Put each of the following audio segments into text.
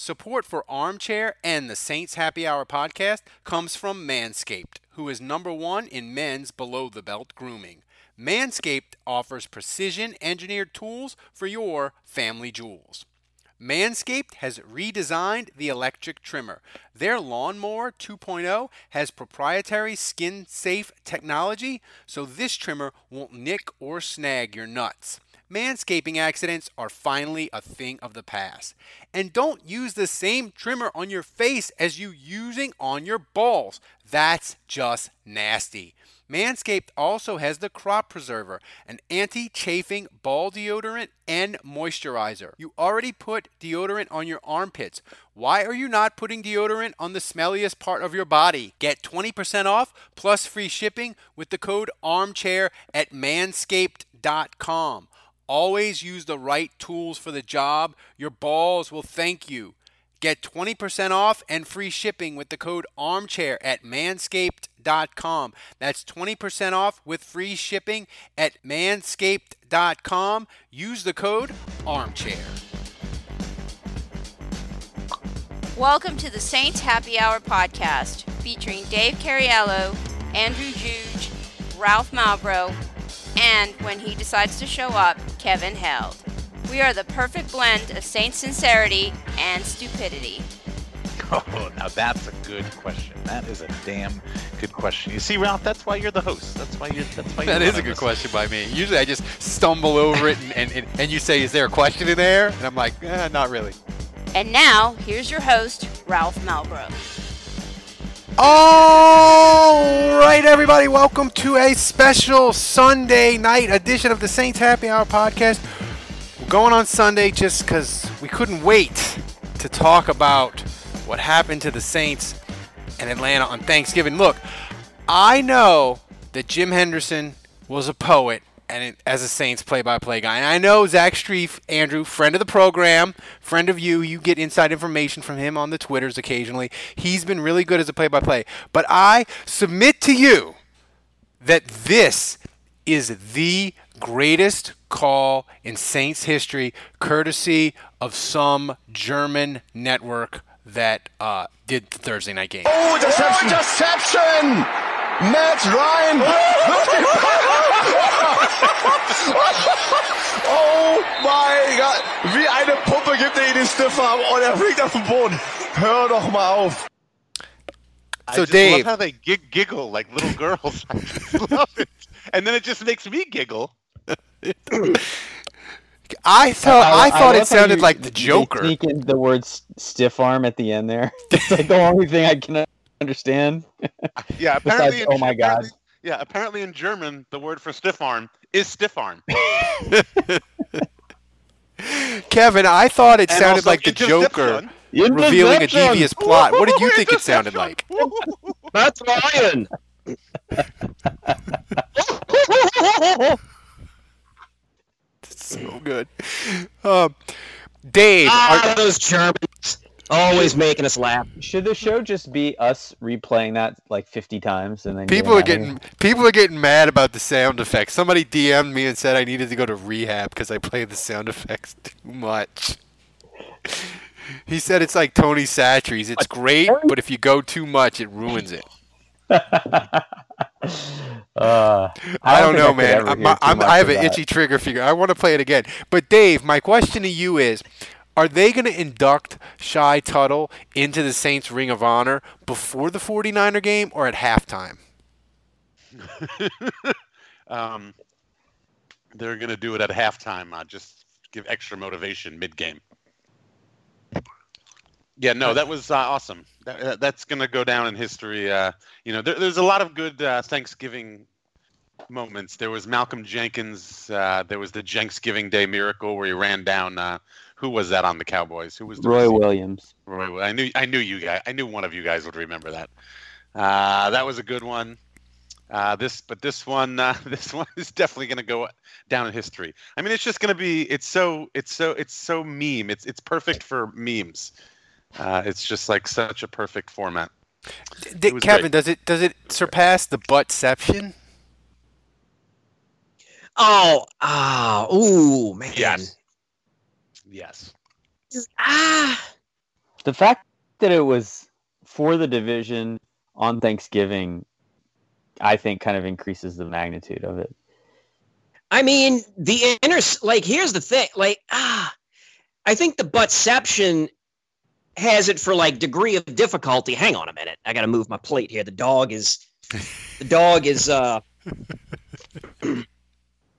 Support for Armchair and the Saints Happy Hour podcast comes from Manscaped, who is number one in men's below the belt grooming. Manscaped offers precision engineered tools for your family jewels. Manscaped has redesigned the electric trimmer. Their Lawnmower 2.0 has proprietary skin safe technology, so this trimmer won't nick or snag your nuts. Manscaping accidents are finally a thing of the past. And don't use the same trimmer on your face as you using on your balls. That's just nasty. Manscaped also has the Crop Preserver, an anti chafing ball deodorant and moisturizer. You already put deodorant on your armpits. Why are you not putting deodorant on the smelliest part of your body? Get 20% off plus free shipping with the code ARMCHAIR at manscaped.com. Always use the right tools for the job. Your balls will thank you. Get 20% off and free shipping with the code armchair at manscaped.com. That's 20% off with free shipping at manscaped.com. Use the code armchair. Welcome to the Saints Happy Hour podcast featuring Dave Cariello, Andrew Juge, Ralph Malbrough, and when he decides to show up, Kevin Held. We are the perfect blend of Saint sincerity and stupidity. Oh, now that's a good question. That is a damn good question. You see, Ralph, that's why you're the host. That's why you're. That's why. You're is a good this. question by me. Usually I just stumble over it and, and, and, and you say, Is there a question in there? And I'm like, eh, Not really. And now, here's your host, Ralph Malbrough. All right, everybody, welcome to a special Sunday night edition of the Saints Happy Hour podcast. We're going on Sunday just because we couldn't wait to talk about what happened to the Saints and Atlanta on Thanksgiving. Look, I know that Jim Henderson was a poet and it, as a Saints play-by-play guy, and I know Zach Strief, Andrew, friend of the program, friend of you. You get inside information from him on the Twitters occasionally. He's been really good as a play-by-play. But I submit to you that this is the greatest call in Saints history, courtesy of some German network that uh, did the Thursday night game. Oh, Interception! Interception! Matt Ryan Oh mein Gott! Wie eine Puppe gibt er ihn den Stiffarm und er fliegt auf den Boden. Hör doch mal auf. I So, just Dave- love how they gig- giggle like little girls. I just love it, and then it just makes me giggle. I thought I, thought love it sounded you- like the they Joker. Sneak in the word s- stiff arm at the end there. It's like the only thing I can understand. Yeah, apparently. Besides, in, oh my God. Yeah, apparently in German, the word for stiff arm is stiff arm. Kevin, I thought it And sounded also like the Joker Interception. revealing a Interception! devious plot. What did you think it sounded like? That's Ryan. So good. Um, Dave, Ah, are, those Germans always making us laugh. Should the show just be us replaying that like 50 times and then people are getting out people are getting mad about the sound effects. Somebody DM'd me and said I needed to go to rehab because I played the sound effects too much. He said it's like Tony Chachere's. It's great, but if you go too much, it ruins it. uh, I don't, know, could man. I'm, hear too I'm, I have an itchy trigger finger. I want to play it again. But Dave, my question to you is: Are they going to induct Shy Tuttle into the Saints Ring of Honor before the 49er game or at halftime? Um, they're gonna do it at halftime. Uh, just give extra motivation mid-game. Yeah, no, that was uh, awesome. That, that- that's gonna go down in history. Uh, you know, there, there's a lot of good uh, Thanksgiving moments. There was Malcolm Jenkins. Uh, there was the Jenksgiving Day miracle where he ran down. Who was that on the Cowboys? Who was the Roy receiver? Williams. Roy, I knew I knew you guys. I knew one of you guys would remember that. Uh, that was a good one. Uh, this, but this one, uh, this one is definitely going to go down in history. I mean, it's just going to be. It's so. It's so. It's so meme. It's it's perfect for memes. Uh, it's just like such a perfect format. D- It Kevin, great. does it does it surpass the buttception? Oh, ah, ooh, man. Yes. Yes. Ah, The fact that it was for the division on Thanksgiving, I think, kind of increases the magnitude of it. I mean, the inner, like, here's the thing. Like, ah, I think the buttception has it for, like, degree of difficulty. Hang on a minute. I got to move my plate here. The dog is, the dog is, uh,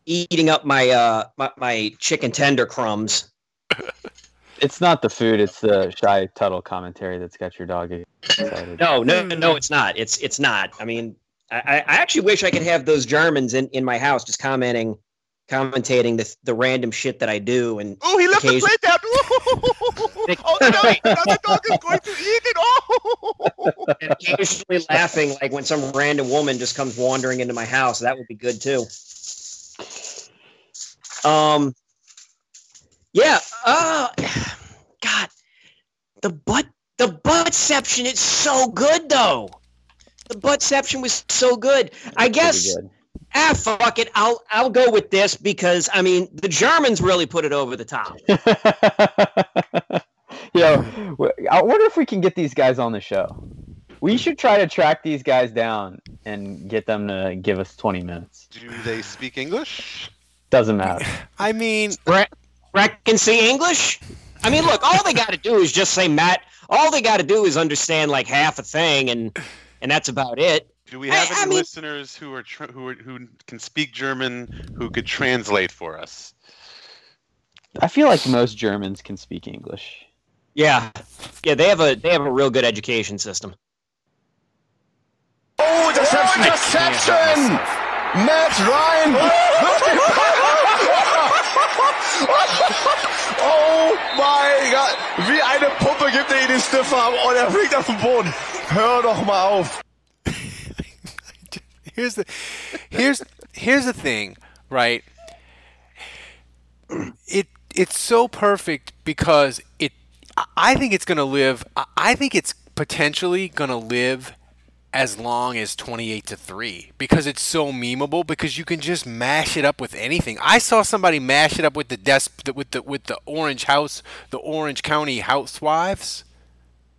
eating up my, uh, my, my chicken tender crumbs. It's not the food; it's the shy Tuttle commentary that's got your dog excited. No, no, no, it's not. It's it's not. I mean, I, I I actually wish I could have those Germans in, in my house just commenting, commentating the the random shit that I do. And Oh, he left the plate out. oh no! Now the dog is going to eat it. Oh! and occasionally laughing like when some random woman just comes wandering into my house. That would be good too. Um, yeah. Oh, God, the butt, the buttception is so good though. The buttception was so good. I guess. Good. Ah, fuck it. I'll I'll go with this because I mean the Germans really put it over the top. Yo, w- I wonder if we can get these guys on the show. We should try to track these guys down and get them to give us 20 minutes. Do they speak English? Doesn't matter. I mean, Reckon see English? I mean, look, all they got to do is just say Matt. All they got to do is understand like half a thing, and and that's about it. Do we have I any mean- listeners who are tr- who are, who can speak German who could translate for us? I feel like most Germans can speak English. Yeah, yeah, they have a they have a real good education system. Oh, Deception, Deception! Matt Ryan! oh mein Gott! Wie eine Puppe gibt er ihn den Stiffarm und er fliegt auf den Boden. Hör doch mal auf. here's the here's here's the thing, right? It it's so perfect because it. I- think it's gonna live. I- think it's potentially gonna live as long as 28 to 3 because it's so memeable because you can just mash it up with anything. I saw somebody mash it up with the desk with the with the Orange House, the Orange County Housewives.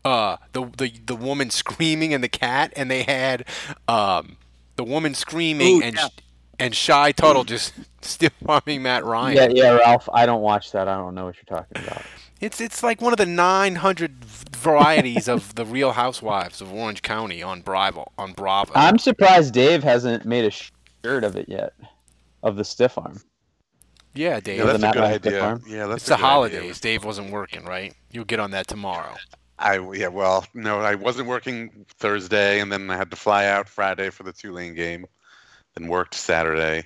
Uh the the the woman screaming and the cat and they had um the woman screaming Ooh, and yeah. and Shy Tuttle just stiff arming Matt Ryan. Yeah, yeah, Ralph. I don't watch that. I don't know what you're talking about. It's it's like one of the 900 varieties of the Real Housewives of Orange County on Bravo on Bravo. I'm surprised Dave hasn't made a shirt of it yet, of the stiff arm. yeah, Dave. Yeah, that's a good idea. Yeah, that's it's a the good idea. holidays. Dave wasn't working, right? You'll get on that tomorrow. I yeah, well, no, I wasn't working Thursday, and then I had to fly out Friday for the Tulane game, then worked Saturday,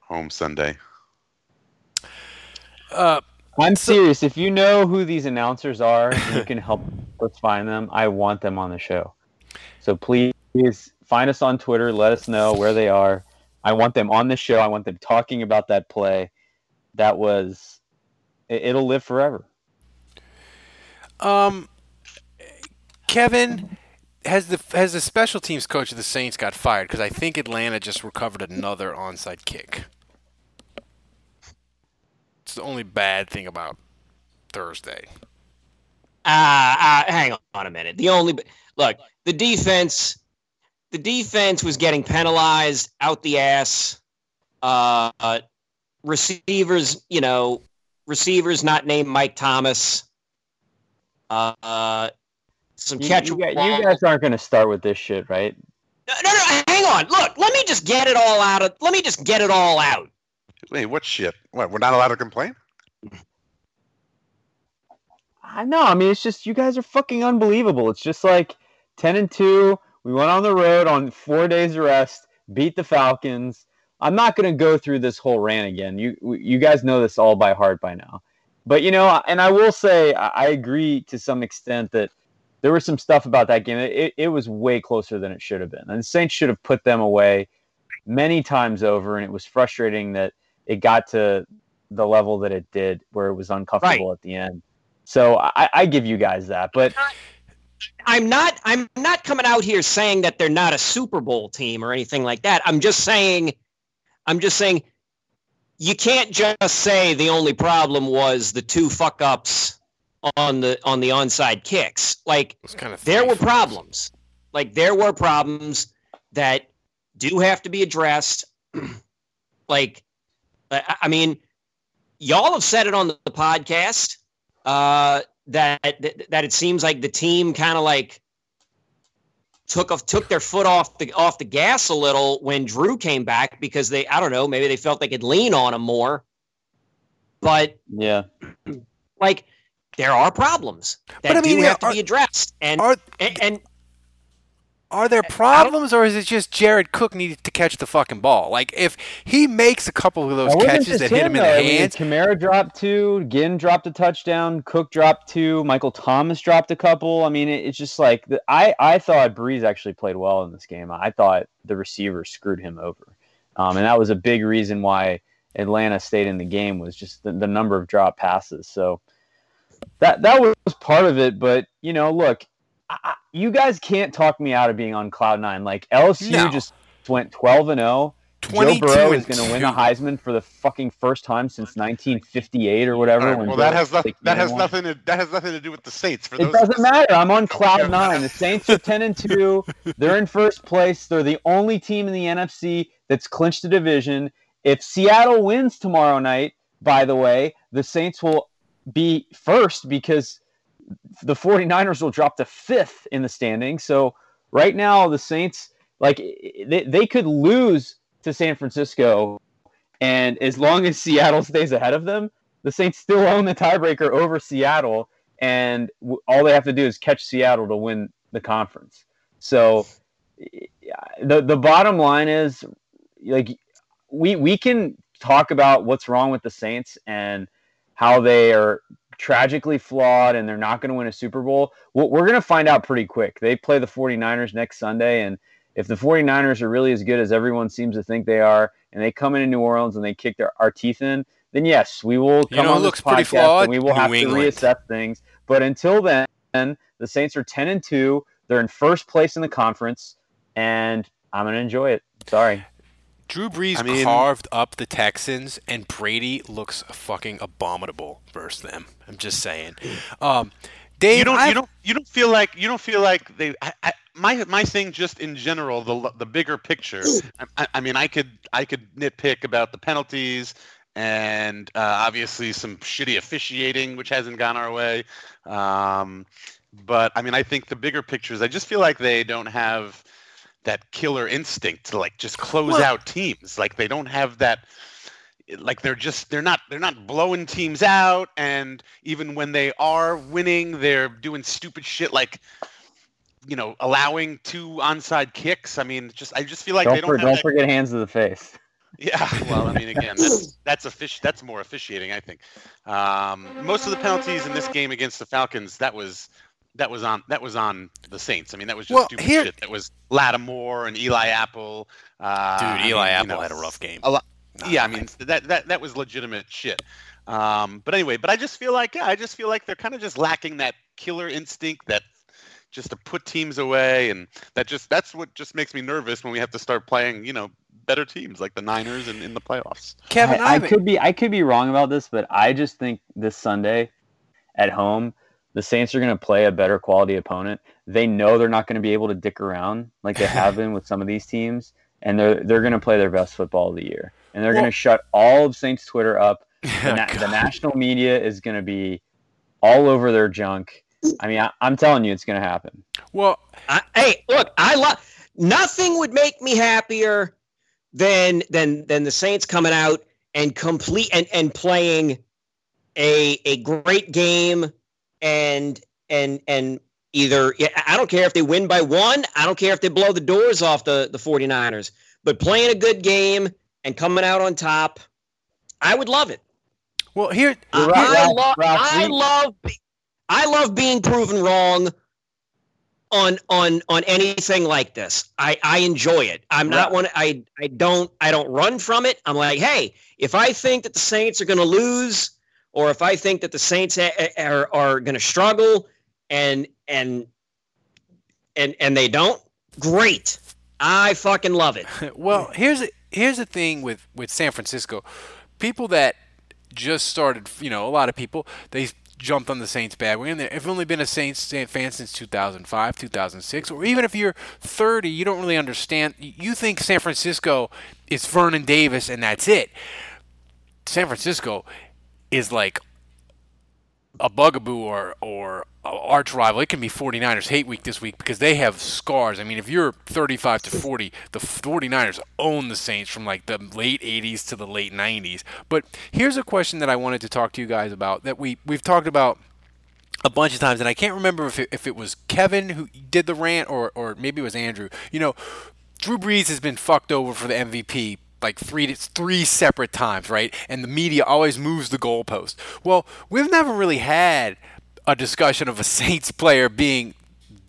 home Sunday. Uh, I'm serious. If you know who these announcers are, you can help us find them. I want them on the show. So please find us on Twitter. Let us know where they are. I want them on the show. I want them talking about that play. That was. it- It'll live forever. um, Kevin has the has the special teams coach of the Saints got fired because I think Atlanta just recovered another onside kick. It's the only bad thing about Thursday. Uh, uh, hang on a minute. The only look, the defense, the defense was getting penalized out the ass. Uh, uh, receivers, you know, receivers not named Mike Thomas. Uh, uh some catch. you guys, you guys aren't going to start with this shit, right? no, no, no, hang on. Look, let me just get it all out of. Let me just get it all out. Wait, what shit? What? We're not allowed to complain? I know. I mean, it's just you guys are fucking unbelievable. It's just like ten and two. We went on the road on four days rest, beat the Falcons. I'm not going to go through this whole rant again. You you guys know this all by heart by now. But you know, and I will say, I agree to some extent that there was some stuff about that game. It, it was way closer than it should have been. And the Saints should have put them away many times over. And it was frustrating that it got to the level that it did, where it was uncomfortable Right. at the end. So I, I give you guys that. But I'm not I'm not coming out here saying that they're not a Super Bowl team or anything like that. I'm just saying I'm just saying you can't just say the only problem was the two fuck ups on the on the onside kicks. Like kind of there were problems. Like there were problems that do have to be addressed. like I I mean, y'all have said it on the podcast uh, that that that it seems like the team kind of like took off took their foot off the off the gas a little when Drew came back because they I don't know maybe they felt they could lean on him more. But yeah, like there are problems that But I mean, do yeah, have to are- be addressed, and Are and, and are there problems, or is it just Jared Cook needed to catch the fucking ball? Like if he makes a couple of those catches just that hit him in though. the I mean, hands, Kamara dropped two. Ginn dropped a touchdown. Cook dropped two. Michael Thomas dropped a couple. I mean, it, it's just like the, I I thought Brees actually played well in this game. I thought the receiver screwed him over, um, and that was a big reason why Atlanta stayed in the game was just the, the number of drop passes. So that that was part of it. But you know, look, I, you guys can't talk me out of being on cloud nine. Like LSU No. just went twelve and zero. Joe Burrow is going to win the. Heisman for the fucking first time since 1958 or whatever. Right, well, that has nothing. like, That has nothing. To, that has nothing to do with the Saints. For It doesn't matter. I'm on cloud nine. The Saints are 10 and two. They're in first place. They're the only team in the NFC that's clinched the division. If Seattle wins tomorrow night, by the way, the Saints will be first because the 49ers will drop to fifth in the standings. So right now, the Saints, like, they, they could lose to San Francisco. And as long as Seattle stays ahead of them, the Saints still own the tiebreaker over Seattle. And w- all they have to do is catch Seattle to win the conference. So the the bottom line is like we we can talk about what's wrong with the Saints and how they are tragically flawed and they're not going to win a Super Bowl. Well, we're going to find out pretty quick. They play the 49ers next Sunday and if the 49ers are really as good as everyone seems to think they are and they come into New Orleans and they kick their our teeth in, then yes, we will You come know on looks this podcast flawed? and we will New have England. to reassess things. But until then, the Saints are 10 and 2. They're in first place in the conference and I'm going to enjoy it. Sorry. Drew Brees I mean- carved up the Texans, and Brady looks fucking abominable versus them. I'm just saying. Um, Dave, you don't. I've- You don't. You don't feel like. You don't feel like they. I, I, my my thing, just in general, the the bigger picture. I, I- I mean, I could I could nitpick about the penalties and uh, obviously some shitty officiating, which hasn't gone our way. Um, but I mean, I think the bigger picture is I just feel like they don't have that killer instinct to like just close Well- out teams. Like they don't have that like they're just they're not they're not blowing teams out and even when they are winning they're doing stupid shit like you know allowing two onside kicks i mean just i just feel like don't they don't for- have don't that- forget hands to the face. yeah well i mean again that's that's offici- that's more officiating i think um, most of the penalties in this game against the falcons that was that was on that was on the saints i mean that was just Well, stupid here- shit that was lattimore and eli apple uh, dude, I Eli mean, you Apple know, had a rough game. a lot yeah, I mean that that that was legitimate shit. Um, but anyway, but I just feel like yeah, I just feel like they're kind of just lacking that killer instinct that just to put teams away, and that just that's what just makes me nervous when we have to start playing, you know, better teams like the Niners in, in the playoffs. Kevin, I, I Ivan- could be I could be wrong about this, but I just think this Sunday at home, the Saints are going to play a better quality opponent. They know they're not going to be able to dick around like they have been with some of these teams, and they're they're going to play their best football of the year, and they're Well- going to shut all of Saints Twitter up. The, na- the national media is going to be all over their junk. I mean, I, I'm telling you, it's going to happen. Well, I, hey, look, I love nothing would make me happier than than than the Saints coming out and complete and and playing a a great game and and and either I don't care if they win by one, I don't care if they blow the doors off the the 49ers, but playing a good game and coming out on top, I would love it. well, here, I, right, Ralph, love I love I love being proven wrong on on on anything like this. I I enjoy it. I'm not one. I I don't I don't run from it. I'm like, hey, if I think that the Saints are going to lose, or if I think that the Saints are are going to struggle, and and and and they don't, great. I fucking love it. well, here's here's the thing with with San Francisco, people that just started, you know, a lot of people they jumped on the Saints bandwagon. They've only been a Saints fan since 2005, 2006, or even if you're 30, you don't really understand. You think San Francisco is Vernon Davis and that's it. San Francisco is like a bugaboo or or arch rival. It can be 49ers hate week this week because they have scars. I mean, if you're 35 to 40, the 49ers own the Saints from like the late 80s to the late 90s. But here's a question that I wanted to talk to you guys about that we we've talked about a bunch of times, and I can't remember if it, if it was Kevin who did the rant or or maybe it was Andrew. You know, Drew Brees has been fucked over for the MVP like three three separate times, right? And the media always moves the goalpost. Well, we've never really had a discussion of a Saints player being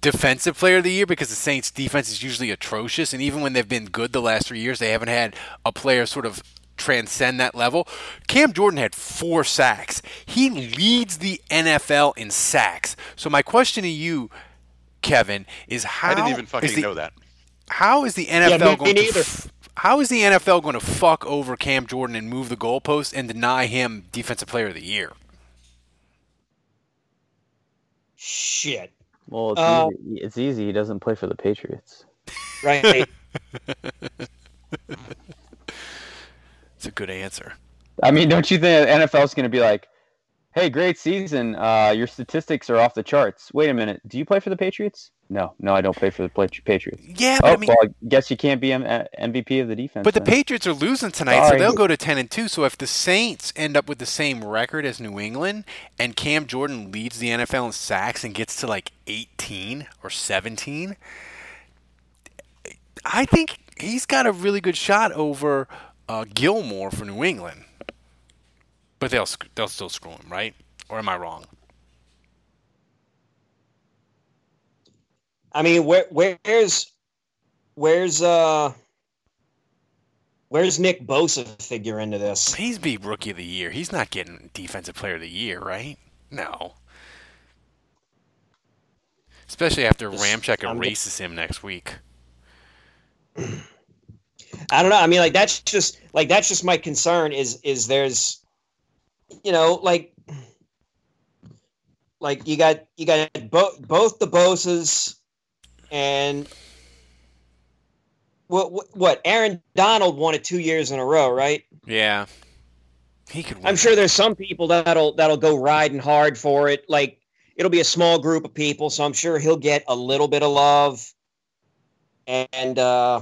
defensive player of the year because the Saints defense is usually atrocious and even when they've been good the last 3 years they haven't had a player sort of transcend that level. Cam Jordan had 4 sacks. He leads the NFL in sacks. So my question to you Kevin is how I didn't even fucking the, know that. How is the NFL yeah, going to f- how is the NFL going to fuck over Cam Jordan and move the goalpost and deny him defensive player of the year? Shit. Well, it's, uh, easy. it's easy. He doesn't play for the Patriots. Right. it's a good answer. I mean, don't you think the NFL is going to be like, hey, great season. Uh, your statistics are off the charts. Wait a minute. Do you play for the Patriots? No, no, I don't play for the Patriots. Yeah, but oh, I mean, well, I guess you can't be M- MVP of the defense. But the. Patriots are losing tonight, Sorry. so they'll go to ten and two. So if the Saints end up with the same record as New England, and Cam Jordan leads the NFL in sacks and gets to like eighteen or seventeen, I think he's got a really good shot over uh, Gilmore for New England. But they'll they'll still screw him, right? Or am I wrong? I mean, where where's where's uh where's Nick Bosa figure into this? He's be rookie of the year. He's not getting defensive player of the year, right? No. Especially after Ramczyk erases him next week. I don't know. I mean, like that's just like that's just my concern. Is is there's, you know, like, like you got you got both both the Bosas and what what Aaron Donald won it two years in a row, right? Yeah, he could. I'm sure there's some people that'll that'll go riding hard for it. Like it'll be a small group of people, so I'm sure he'll get a little bit of love. And uh,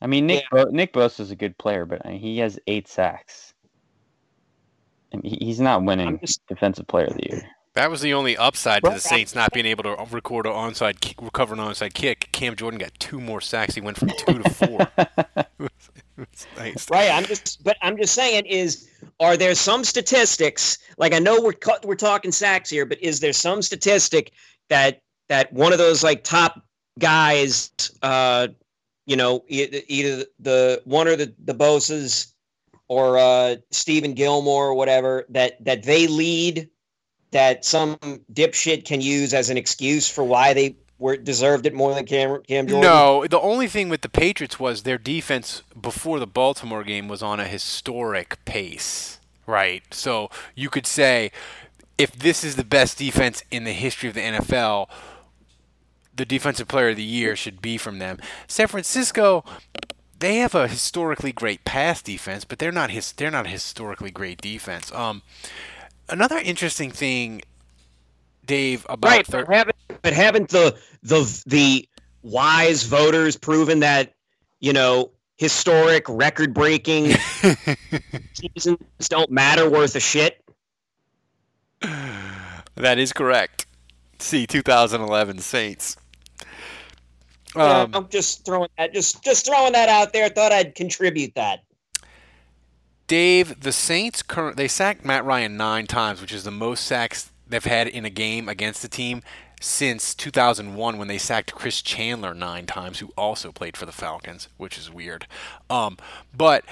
I mean, Nick yeah. Bo- Nick Bosa is a good player, but he has eight sacks. I mean, he's not winning just, Defensive Player of the Year. That was the only upside to the Saints not being able to record an onside kick, recover an onside kick. Cam Jordan got two more sacks. He went from two to four. nice. Right. I'm just, but I'm just saying is, are there some statistics? Like I know we're we're talking sacks here, but is there some statistic that that one of those like top guys, uh, you know, either the one or the the Bosas or uh, Stephon Gilmore or whatever that that they lead that some dipshit can use as an excuse for why they were deserved it more than Cam, Cam Jordan? No, the only thing with the Patriots was their defense before the Baltimore game was on a historic pace, right? So you could say if this is the best defense in the history of the NFL, the defensive player of the year should be from them. San Francisco, they have a historically great pass defense, but they're not his they're not a historically great defense. Um, another interesting thing, Dave, about right, thir- but haven't but haven't the the the wise voters proven that you know historic record breaking seasons don't matter worth a shit? That is correct. See 2011 Saints. Um, yeah, I'm just throwing that just just throwing that out there. Thought I'd contribute that. Dave, the Saints current they sacked Matt Ryan nine times, which is the most sacks they've had in a game against the team since 2001 when they sacked Chris Chandler nine times, who also played for the Falcons, which is weird. Um, but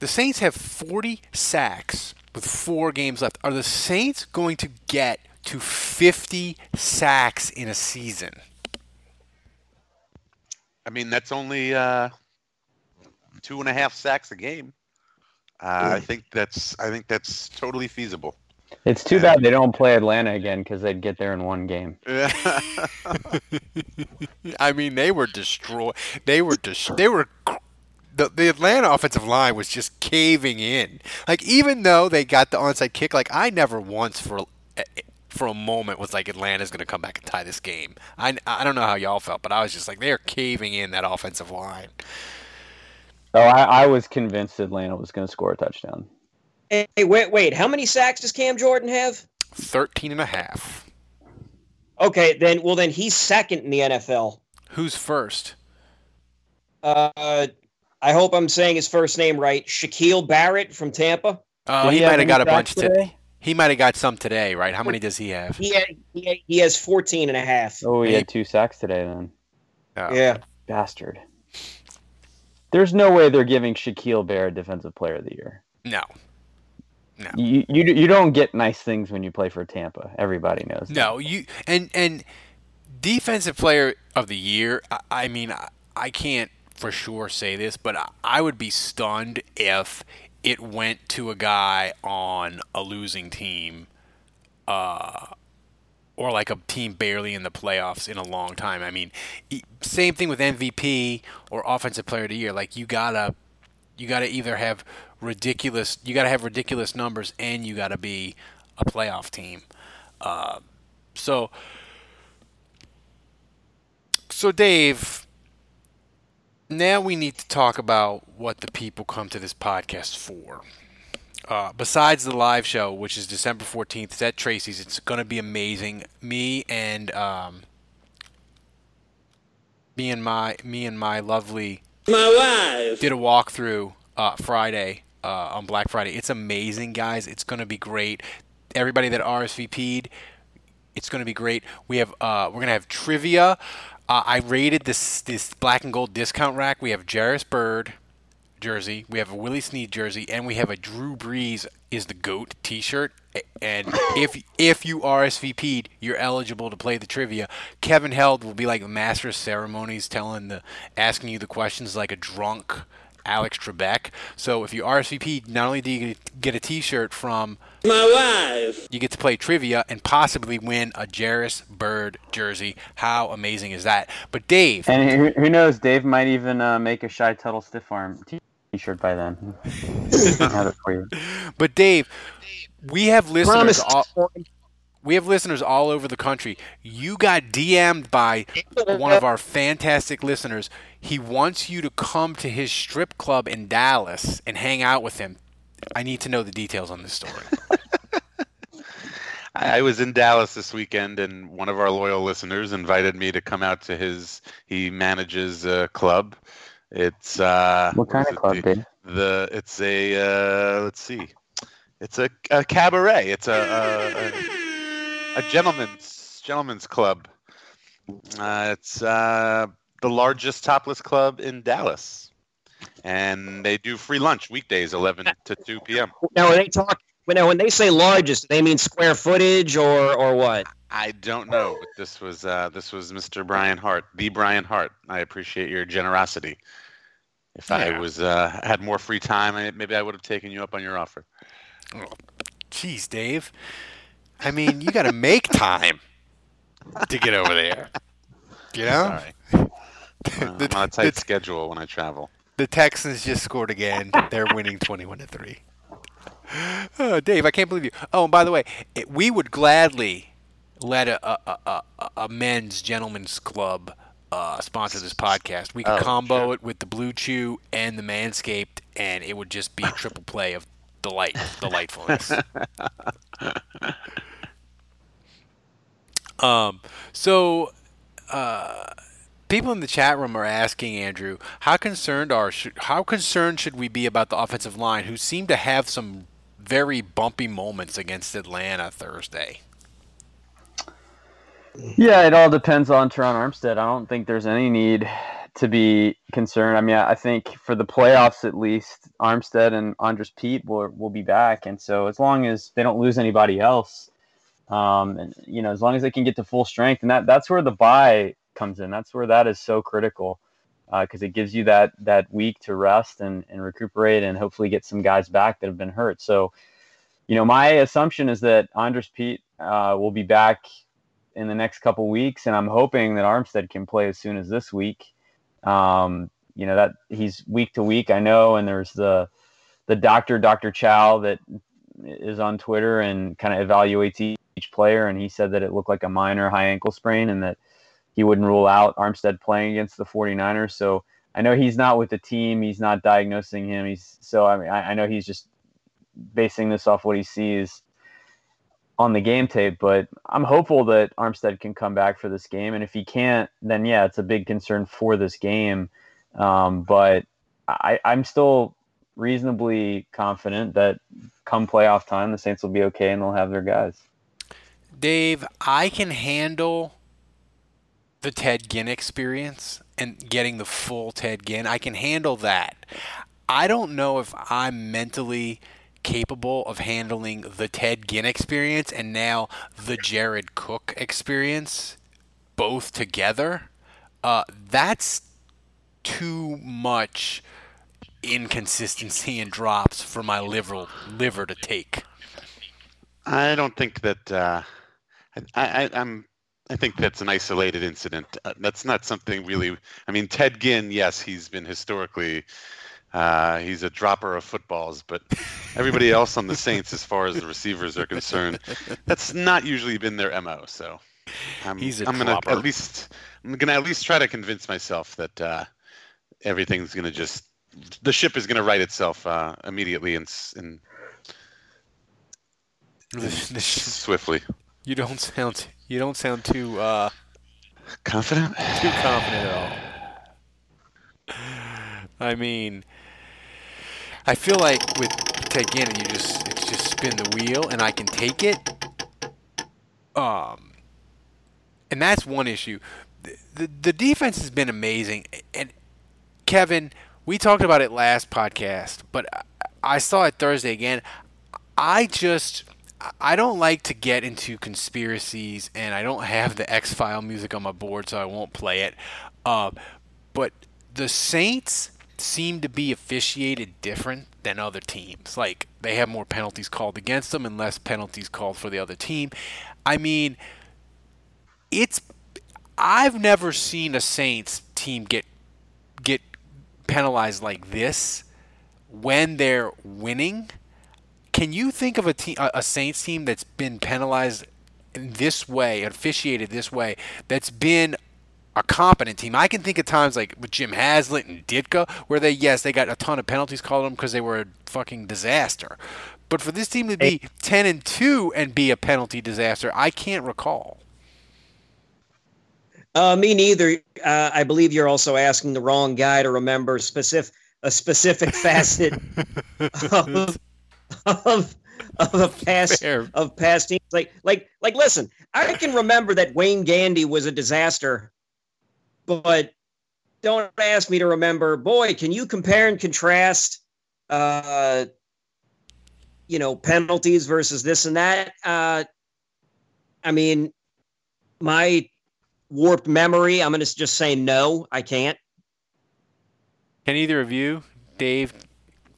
the Saints have 40 sacks with four games left. Are the Saints going to get to 50 sacks in a season? I mean, that's only uh, two and a half sacks a game. Uh, I think that's I think that's totally feasible. It's too bad they don't play Atlanta again because they'd get there in one game. I mean, they were destroyed. They were dis- they were the, the Atlanta offensive line was just caving in. Like even though they got the onside kick, like I never once for for a moment was like Atlanta's going to come back and tie this game. I, I don't know how y'all felt, but I was just like they're caving in that offensive line. Oh, I, I was convinced Atlanta was going to score a touchdown. Hey, wait, wait. How many sacks does Cam Jordan have? 13 and a half. Okay, then well then he's second in the NFL. Who's first? Uh, I hope I'm saying his first name right. Shaquille Barrett from Tampa. Oh, he, he might have got a bunch today. He might have got some today, right? How many does he have? He, had, he, he has 14 and a half. Oh, he had two sacks today then. Oh. Yeah. Bastard. There's no way they're giving Shaquille Barrett Defensive Player of the Year. No. No. You, you you don't get nice things when you play for Tampa. Everybody knows. No, you and and defensive player of the year. I, I mean, I, I, can't for sure say this, but I, I would be stunned if it went to a guy on a losing team, uh, or like a team barely in the playoffs in a long time. I mean, same thing with MVP or offensive player of the year. Like you gotta you gotta either have ridiculous. You got to have ridiculous numbers, and you got to be a playoff team. Uh, so, so Dave, now we need to talk about what the people come to this podcast for. Uh, besides the live show, which is December 14th, it's at Tracy's. It's going to be amazing. Me and um, me and my me and my lovely my wife did a walkthrough uh, Friday uh, on Black Friday. It's amazing, guys. It's going to be great. Everybody that RSVP'd, it's going to be great. We have uh, we're going to have trivia. Uh, I rated this this black and gold discount rack. We have Jairus Byrd jersey. We have a Willie Snead jersey, and we have a Drew Brees is the goat T-shirt. And if if you RSVP'd, you're eligible to play the trivia. Kevin Held will be like the master of ceremonies, telling the asking you the questions like a drunk Alex Trebek. So if you RSVP, not only do you get a T-shirt from my wife, you get to play trivia and possibly win a Jairus Byrd jersey. How amazing is that? But Dave, and who knows, Dave might even uh, make a Shy Tuttle stiff arm T-shirt by then. but Dave, we have listeners. All, we have listeners all over the country. You got DM'd by one of our fantastic listeners. He wants you to come to his strip club in Dallas and hang out with him. I need to know the details on this story. I was in Dallas this weekend, and one of our loyal listeners invited me to come out to his. He manages a club. It's uh, what kind of club, the, the, it's a uh, let's see, it's a, a cabaret. It's a, a, a a gentleman's gentleman's club. Uh, it's uh, the largest topless club in Dallas, and they do free lunch weekdays, eleven to two p.m. Now, when they talk, now when they say largest, they mean square footage or or what? I don't know, but this was uh, this was Mr. Brian Hart, the Brian Hart. I appreciate your generosity. If yeah. I was uh, had more free time, maybe I would have taken you up on your offer. Jeez, Dave. I mean, you got to make time to get over there. You know? Sorry. the, I'm on a tight the, schedule when I travel. The Texans just scored again. They're winning 21 to 3. Oh, Dave, I can't believe you. Oh, and by the way, it, we would gladly let a, a, a, a men's gentlemen's club uh, sponsor this podcast. We could oh, combo sure. it with the BlueChew and the Manscaped, and it would just be a triple play of delight, delightfulness. Um, so, uh, people in the chat room are asking Andrew, how concerned are how concerned should we be about the offensive line, who seem to have some very bumpy moments against Atlanta Thursday? Yeah, it all depends on Terron Armstead. I don't think there's any need to be concerned. I mean, I think for the playoffs at least, Armstead and Andrus Peat will will be back, and so as long as they don't lose anybody else, um, and you know, as long as they can get to full strength, and that that's where the bye comes in. That's where that is so critical because uh, it gives you that that week to rest and, and recuperate and hopefully get some guys back that have been hurt. So, you know, my assumption is that Andrus Peat uh, will be back in the next couple weeks, and I'm hoping that Armstead can play as soon as this week. Um, you know that he's week to week, I know, and there's the the doctor, Dr. Chao, that is on Twitter and kind of evaluates each player, and he said that it looked like a minor high ankle sprain, and that he wouldn't rule out Armstead playing against the 49ers. So I know he's not with the team. He's not diagnosing him. He's so I mean I, I know he's just basing this off what he sees on the game tape, but I'm hopeful that Armstead can come back for this game. And if he can't, then yeah, it's a big concern for this game. Um, but I, I'm still reasonably confident that come playoff time, the Saints will be okay and they'll have their guys. Dave, I can handle the Ted Ginn experience and getting the full Ted Ginn. I can handle that. I don't know if I'm mentally capable of handling the Ted Ginn experience and now the Jared Cook experience both together. Uh, that's too much inconsistency and drops for my liver liver to take. I don't think that uh, I, I, I'm I think that's an isolated incident. Uh, that's not something really. I mean, Ted Ginn, yes, he's been historically. Uh, he's a dropper of footballs, but everybody else on the Saints, as far as the receivers are concerned, that's not usually been their mo. So I'm, he's a I'm gonna at least I'm gonna at least try to convince myself that uh, everything's gonna just the ship is gonna right itself uh, immediately and, and swiftly. You don't sound you don't sound too uh, Confident? too confident at all. I mean, I feel like with Ginn, you just it's just spin the wheel, and I can take it. Um, and that's one issue. The, the the defense has been amazing, and Kevin, we talked about it last podcast, but I- I saw it Thursday again. I just I don't like to get into conspiracies, and I don't have the X File music on my board, so I won't play it. Uh, but the Saints seem to be officiated different than other teams. Like they have more penalties called against them and less penalties called for the other team. I mean, it's I've never seen a Saints team get get penalized like this when they're winning. Can you think of a team, a a Saints team that's been penalized in this way, officiated this way, that's been a competent team? I can think of times like with Jim Haslett and Ditka, where they yes they got a ton of penalties called on them because they were a fucking disaster. But for this team to be ten and two and be a penalty disaster, I can't recall. Uh, me neither. Uh, I believe you're also asking the wrong guy to remember specific a specific facet of of of a past Fair. of past teams. Like like like listen, I can remember that Wayne Gandy was a disaster, but don't ask me to remember. Boy, can you compare and contrast? Uh, you know, penalties versus this and that. Uh, I mean, my warped memory. I'm going to just say no. I can't. Can either of you, Dave,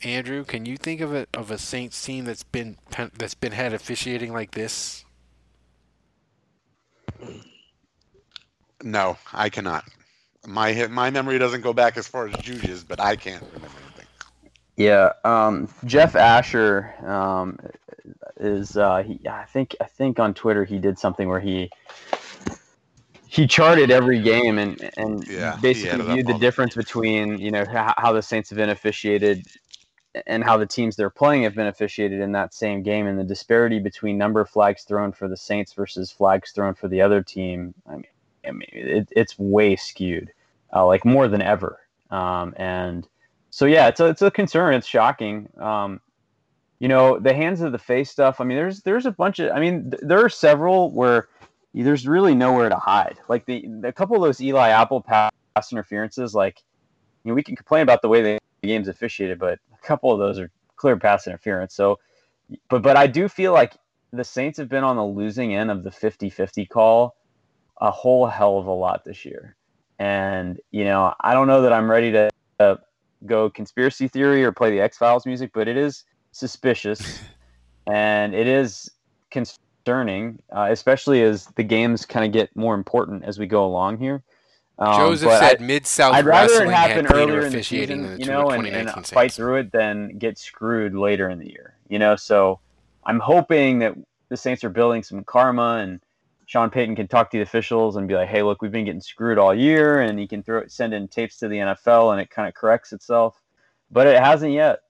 Andrew, can you think of a of a Saints team that's been that's been had officiating like this? No, I cannot. My my memory doesn't go back as far as Juju's, but I can't remember anything. Yeah, um, Jeff Asher um, is. Uh, he, I think. I think on Twitter he did something where he he charted every game and and Yeah, basically viewed the difference between you know how, how the Saints have been officiated and how the teams they're playing have been officiated in that same game and the disparity between number of flags thrown for the Saints versus flags thrown for the other team. I mean, I mean it, it's way skewed, uh, like more than ever. Um, and so yeah, it's a it's a concern. It's shocking. Um, you know, the hands of the face stuff. I mean, there's there's a bunch of. I mean, th- there are several where, there's really nowhere to hide. Like the a couple of those Eli Apple pass interferences, like you know, we can complain about the way the game's officiated, but a couple of those are clear pass interference. So, but but I do feel like the Saints have been on the losing end of the 50-50 call a whole hell of a lot this year. And you know, I don't know that I'm ready to uh, go conspiracy theory or play the X Files music, but it is suspicious and it is concerning, uh, especially as the games kind of get more important as we go along here. Um, Joseph said Mid South I'd rather Wrestling it happen had earlier cleaner in the season, the you know, and, and fight through it than get screwed later in the year. You know, so I'm hoping that the Saints are building some karma and Sean Payton can talk to the officials and be like, "Hey, look, we've been getting screwed all year," and he can throw send in tapes to the NFL and it kind of corrects itself. But it hasn't yet.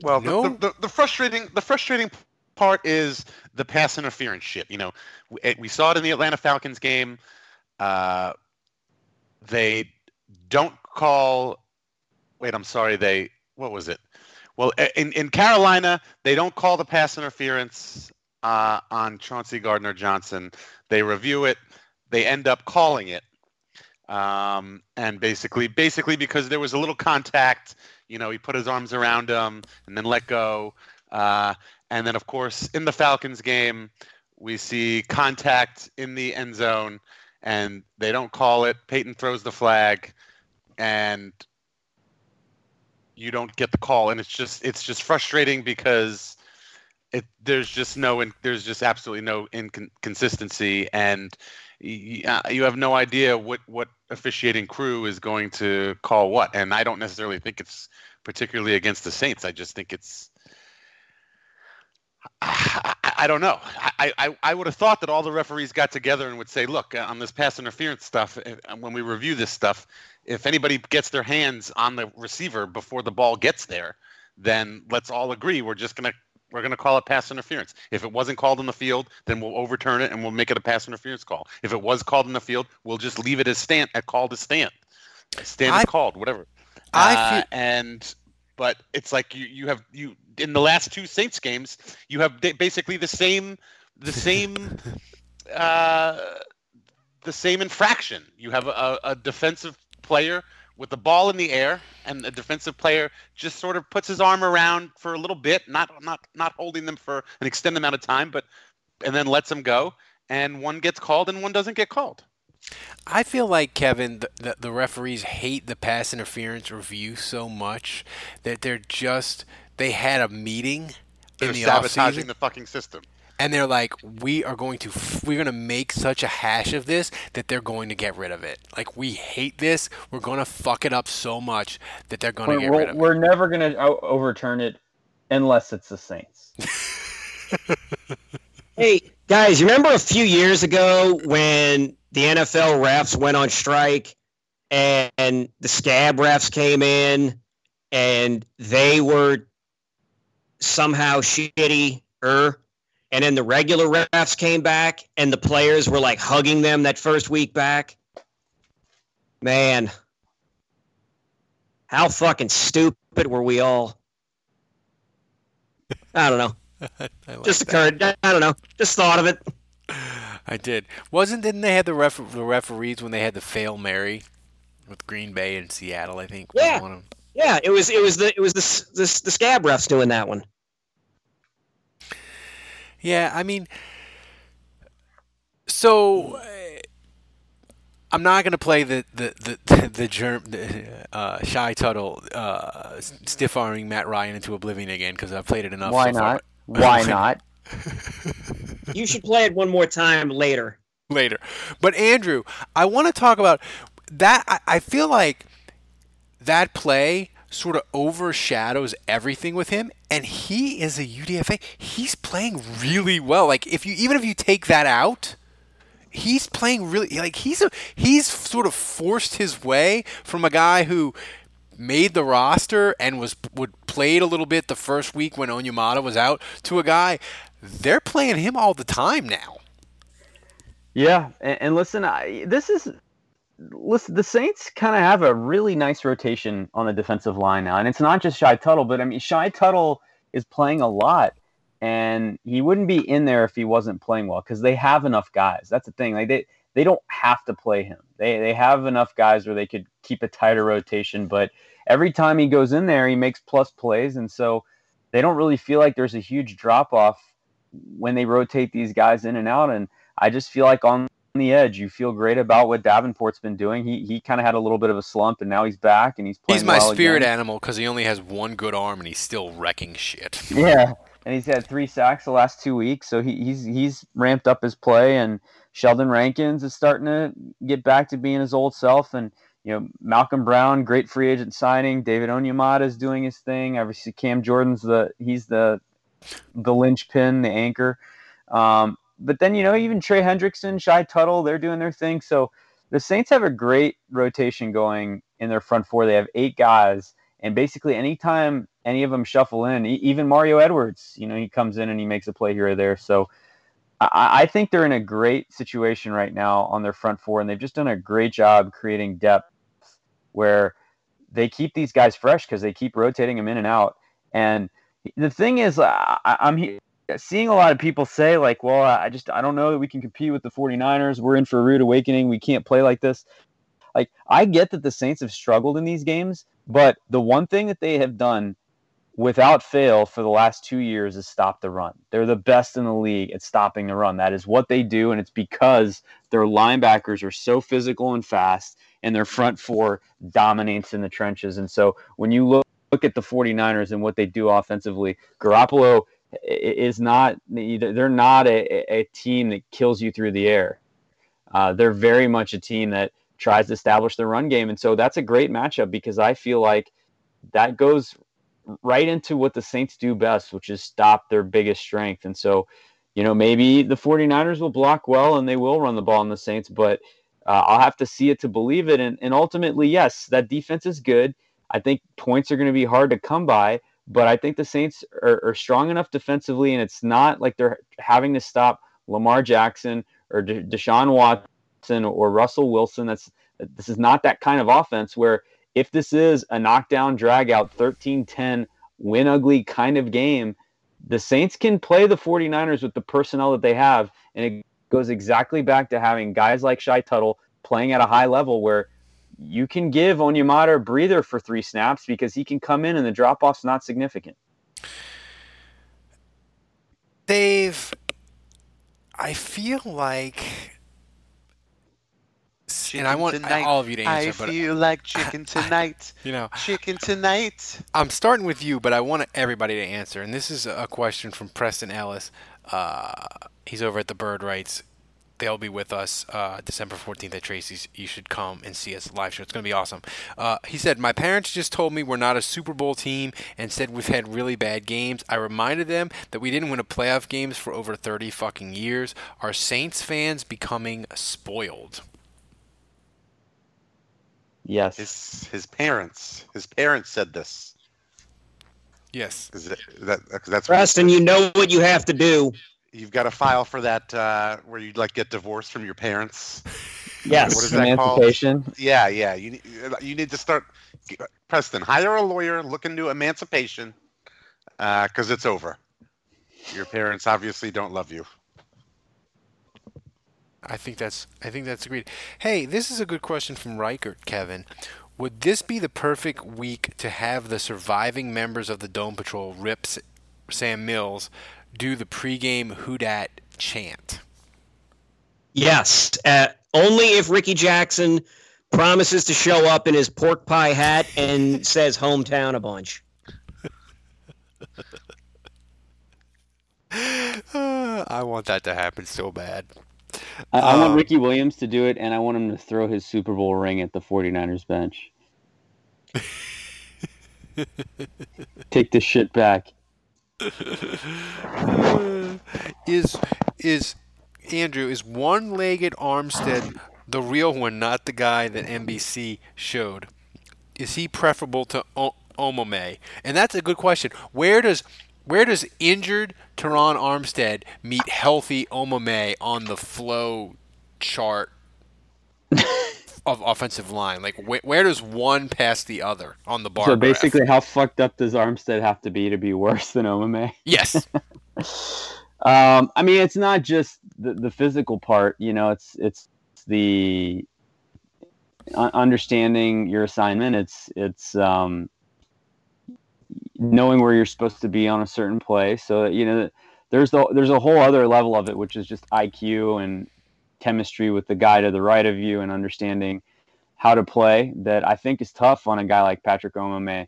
Well, the, No. the, the, the frustrating the frustrating part is the pass interference shit. You know, we, eh, we saw it in the Atlanta Falcons game. Uh, they don't call. Wait, I'm sorry. They what was it? Well, eh, in in Carolina, they don't call the pass interference uh, on Chauncey Gardner Johnson. They review it. They end up calling it. Um, and basically, basically because there was a little contact, you know, he put his arms around him and then let go. Uh, and then, of course, in the Falcons game, we see contact in the end zone, and they don't call it. Payton throws the flag, and you don't get the call, and it's just it's just frustrating because it there's just no in, there's just absolutely no inconsistency, and y- y- uh, you have no idea what what officiating crew is going to call what, and I don't necessarily think it's particularly against the Saints. I just think it's I, I- don't know. I, I, I would have thought that all the referees got together and would say, look, uh, on this pass interference stuff, uh, when we review this stuff, if anybody gets their hands on the receiver before the ball gets there, then let's all agree we're just gonna we're gonna call it pass interference. If it wasn't called in the field, then we'll overturn it and we'll make it a pass interference call. If it was called in the field, we'll just leave it as stand at called as stand. Stand I- is called, whatever. I Uh, feel- and but it's like you you have you in the last two Saints games you have basically the same the same uh, the same infraction. You have a, a defensive player with the ball in the air, and the defensive player just sort of puts his arm around for a little bit, not not not holding them for an extended amount of time, but and then lets them go, and one gets called and one doesn't get called. I feel like Kevin, the, the, the referees hate the pass interference review so much that they're just they had a meeting They're in the sabotaging offseason the fucking system. And they're like, we are going to f- we're going to make such a hash of this that they're going to get rid of it. Like we hate this, we're going to fuck it up so much that they're going to We're, get rid we're, of we're never going to overturn it unless it's the Saints. Hey, guys, you remember a few years ago when the NFL refs went on strike and, and the scab refs came in and they were somehow shitty er and then the regular refs came back and the players were like hugging them that first week back man how fucking stupid were we all i don't know I like just that. occurred. I don't know. Just thought of it. I did. Wasn't didn't they have the ref the referees when they had the fail Mary with Green Bay and Seattle? I think. Yeah. one of 'em. Yeah, it was. It was the. It was the the, the scab refs doing that one. Yeah, I mean, so uh, I'm not gonna play the the the the, the germ the, uh, shy Tuttle uh, stiff arming Matt Ryan into oblivion again because I've played it enough. Why so far. not? Why not? You should play it one more time later. later. But Andrew, I want to talk about that. I, I feel like that play sort of overshadows everything with him, and he is a UDFA. He's playing really well. Like if you even if you take that out. He's playing really like he's a he's sort of forced his way from a guy who made the roster and was would played a little bit the first week when Onyemata was out to a guy they're playing him all the time now. Yeah, and, and listen, I, this is listen. The Saints kind of have a really nice rotation on the defensive line now, and it's not just Shy Tuttle, but I mean Shy Tuttle is playing a lot, and he wouldn't be in there if he wasn't playing well because they have enough guys. That's the thing. Like they they don't have to play him. They they have enough guys where they could keep a tighter rotation. But every time he goes in there, he makes plus plays, and so they don't really feel like there's a huge drop off when they rotate these guys in and out. And I just feel like on the edge, you feel great about what Davenport's been doing. He he kind of had a little bit of a slump, and now he's back and he's playing. He's my well spirit again. animal because he only has one good arm and he's still wrecking shit. Yeah, and he's had three sacks the last two weeks, so he, he's he's ramped up his play. And Sheldon Rankins is starting to get back to being his old self. And you know, Malcolm Brown, great free agent signing. David Onyemata is doing his thing. Obviously, Cam Jordan's the he's the the linchpin, the anchor. Um, but then you know, even Trey Hendrickson, Shy Tuttle, they're doing their thing. So the Saints have a great rotation going in their front four. They have eight guys, and basically anytime any of them shuffle in, even Mario Edwards, you know, he comes in and he makes a play here or there. So I, I think they're in a great situation right now on their front four, and they've just done a great job creating depth where they keep these guys fresh because they keep rotating them in and out. And the thing is, I, I'm seeing a lot of people say, like, well, I just I don't know that we can compete with the 49ers. We're in for a rude awakening. We can't play like this. Like, I get that the Saints have struggled in these games, but the one thing that they have done without fail for the last two years is stop the run. They're the best in the league at stopping the run. That is what they do, and it's because their linebackers are so physical and fast, and their front four dominates in the trenches. And so when you look, look at the 49ers and what they do offensively, Garoppolo is not, they're not a, a team that kills you through the air. Uh, they're very much a team that tries to establish the run game. And so that's a great matchup because I feel like that goes right into what the Saints do best, which is stop their biggest strength. And so, you know, maybe the 49ers will block well and they will run the ball on the Saints, but uh, I'll have to see it to believe it. And, and ultimately, yes, that defense is good. I think points are going to be hard to come by, but I think the Saints are, are strong enough defensively, and it's not like they're having to stop Lamar Jackson or De- Deshaun Watson or Russell Wilson. That's this is not that kind of offense where if this is a knockdown, drag out, 13 10, win ugly kind of game, the Saints can play the 49ers with the personnel that they have. And it goes exactly back to having guys like Shy Tuttle playing at a high level where you can give Onyemata a breather for three snaps because he can come in and the drop off's not significant. Dave, I feel like, and I want tonight. all of you to answer, I but feel like chicken tonight. you know, chicken tonight. I'm starting with you, but I want everybody to answer. And this is a question from Preston Ellis. Uh, he's over at the Bird Writes. They'll be with us uh, December 14th at Tracy's. You should come and see us live show. It's going to be awesome. Uh, he said, My parents just told me we're not a Super Bowl team and said we've had really bad games. I reminded them that we didn't win a playoff games for over 30 fucking years. Are Saints fans becoming spoiled? Yes. His his parents. His parents said this. Yes. that, that, 'cause that's what Preston, you know what you have to do. You've got a file for that uh, where you'd like get divorced from your parents. Yes. What is that called? Emancipation. Yeah, yeah. You need you need to start. Preston, hire a lawyer. Look into emancipation because it's over. Your parents obviously don't love you. I think that's I think that's agreed. Hey, this is a good question from Reichert, Kevin. Would this be the perfect week to have the surviving members of the Dome Patrol, rip Sam Mills, do the pregame Who Dat chant? Yes. Uh, only if Rickey Jackson promises to show up in his pork pie hat and says hometown a bunch. I want that to happen so bad. I, I want Um, Ricky Williams to do it, and I want him to throw his Super Bowl ring at the 49ers bench. Take the shit back. is is Andrew is one-legged Armstead the real one, not the guy that NBC showed? Is he preferable to o- Omameh? And that's a good question. Where does where does injured Terron Armstead meet healthy Omameh on the flow chart of offensive line? Like wh- where does one pass the other on the bar? so graph? basically, how fucked up does Armstead have to be to be worse than Omameh? yes. Um, I mean, it's not just the, the physical part. You know, it's it's the understanding your assignment. It's it's um, knowing where you're supposed to be on a certain play. So you know, there's the, there's a whole other level of it, which is just IQ and chemistry with the guy to the right of you and understanding how to play. That I think is tough on a guy like Patrick Omameh.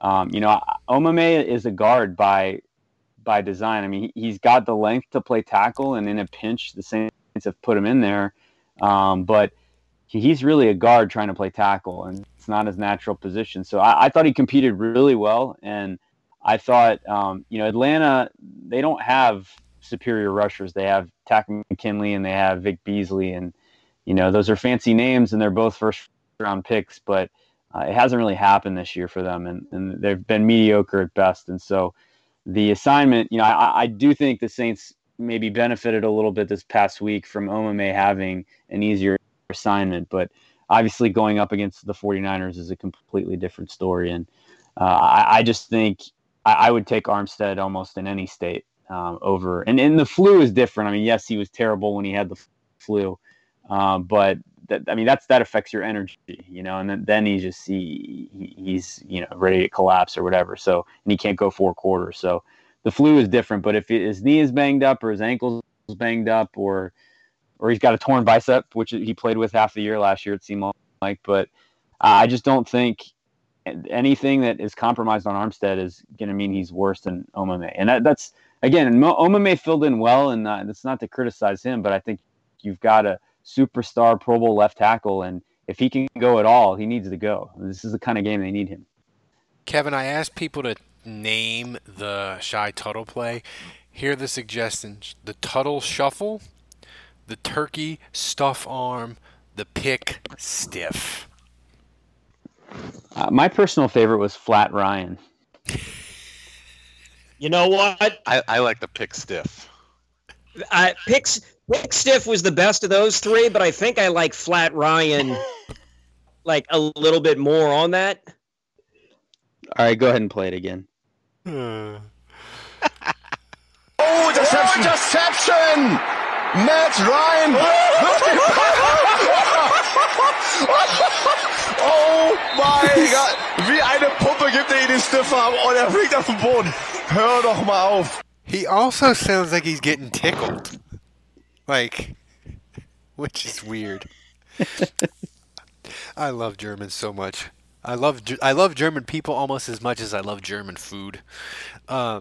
Um, you know, Omameh is a guard by by design. I mean, he's got the length to play tackle, and in a pinch, the Saints have put him in there. Um, but he's really a guard trying to play tackle, and it's not his natural position. So I, I thought he competed really well, and I thought, um, you know, Atlanta they don't have superior rushers. They have Takk McKinley and they have Vic Beasley, and you know those are fancy names, and they're both first round picks, but uh, it hasn't really happened this year for them, and, and they've been mediocre at best. And so the assignment, you know, I, I do think the Saints maybe benefited a little bit this past week from Omameh having an easier assignment, but obviously going up against the 49ers is a completely different story. And uh, I, I, just think I, I, would take Armstead almost in any state um, over. And, and the flu is different. I mean, yes, he was terrible when he had the flu, um, but that, I mean, that's that affects your energy, you know. And then, then he just he, he's you know ready to collapse or whatever. So and he can't go four quarters. So the flu is different. But if his knee is banged up or his ankles banged up or or he's got a torn bicep, which he played with half the year last year, it seemed like. But I just don't think anything that is compromised on Armstead is going to mean he's worse than Omameh. And that, that's again, Omameh filled in well, and uh, that's not to criticize him, but I think you've got a superstar Pro Bowl left tackle, and if he can go at all, he needs to go. This is the kind of game they need him. Kevin, I asked people to name the Shy Tuttle play. Here are the suggestions: the Tuttle Shuffle, the Turkey Stuff Arm, the Pick Stiff. Uh, my personal favorite was Flat Ryan. You know what? I, I like the Pick Stiff. I picks Pick Stiff was the best of those three, but I think I like Flat Ryan like a little bit more on that. All right, go ahead and play it again. Hmm. oh, deception! Oh, deception! Matt Ryan! oh mein Gott! Wie eine Puppe gibt er ihn den Stiffer und er fliegt auf den Boden. Hör doch mal auf. He also sounds like he's getting tickled. Like, which is weird. I love Germans so much. I love I love German people almost as much as I love German food. Uh,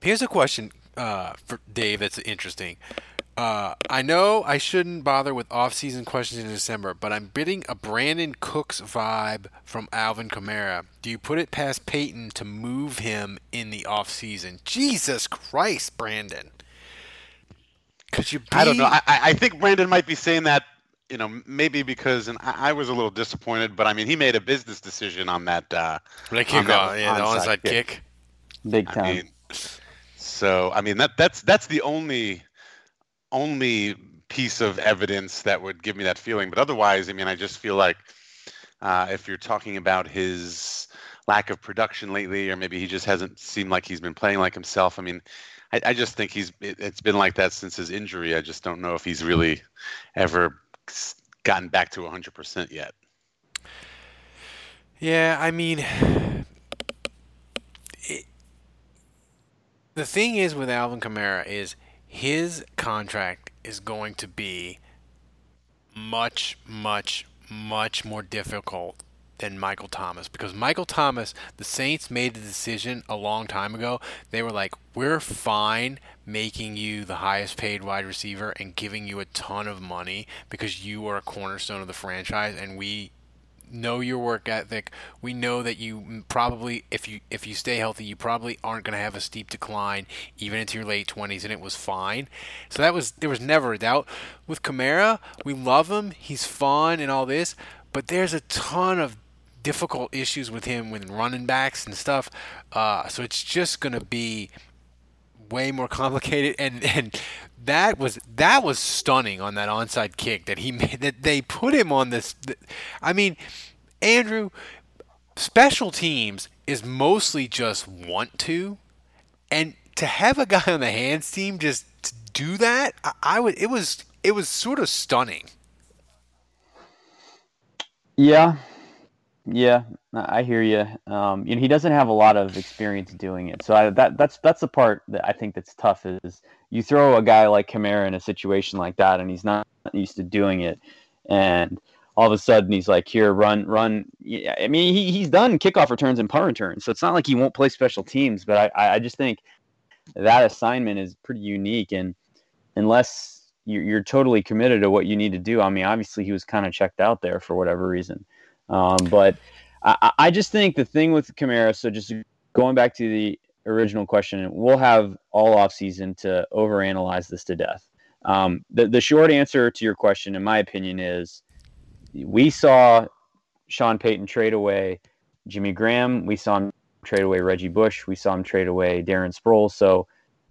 here's a question uh, for Dave that's interesting. Uh, I know I shouldn't bother with off-season questions in December, but I'm bidding a Brandin Cooks vibe from Alvin Kamara. Do you put it past Payton to move him in the off-season? Jesus Christ, Brandon! Could you? Be... I don't know. I, I think Brandon might be saying that. You know, maybe because, and I, I was a little disappointed, but I mean, he made a business decision on that. Uh, the kick, on yeah, the onside kick. kick. Big time. I mean, so I mean that that's that's the only only piece of evidence that would give me that feeling. But otherwise, I mean, I just feel like uh, if you're talking about his lack of production lately, or maybe he just hasn't seemed like he's been playing like himself. I mean, I, I just think he's it, has been like that since his injury. I just don't know if he's really ever gotten back to 100% yet. Yeah, I mean, it, the thing is with Alvin Kamara is his contract is going to be much, much, much more difficult than Michael Thomas because Michael Thomas, the Saints made the decision a long time ago. They were like, we're fine making you the highest paid wide receiver and giving you a ton of money because you are a cornerstone of the franchise and we know your work ethic. We know that you probably, if you if you stay healthy, you probably aren't going to have a steep decline even into your late twenties, and it was fine. So that was there was never a doubt. With Kamara, we love him. He's fun and all this, but there's a ton of difficult issues with him with running backs and stuff. Uh, so it's just going to be way more complicated and and that was that was stunning on that onside kick that he made that they put him on this I mean Andrew special teams is mostly just want to and to have a guy on the hands team just do that, I, I would. It was it was sort of stunning. Yeah, yeah, I hear you. Um, you know, he doesn't have a lot of experience doing it, so I, that that's that's the part that I think that's tough. Is you throw a guy like Kamara in a situation like that, and he's not used to doing it, and all of a sudden he's like, "Here, run, run." Yeah, I mean, he, he's done kickoff returns and punt returns, so it's not like he won't play special teams. But I, I just think that assignment is pretty unique, and unless you're, you're totally committed to what you need to do, I mean, obviously he was kind of checked out there for whatever reason. Um, but I, I just think the thing with Kamara, so just going back to the original question, we'll have all off season to overanalyze this to death. Um, the, the short answer to your question, in my opinion, is we saw Sean Payton trade away Jimmy Graham. We saw him trade away Reggie Bush. We saw him trade away Darren Sproles. So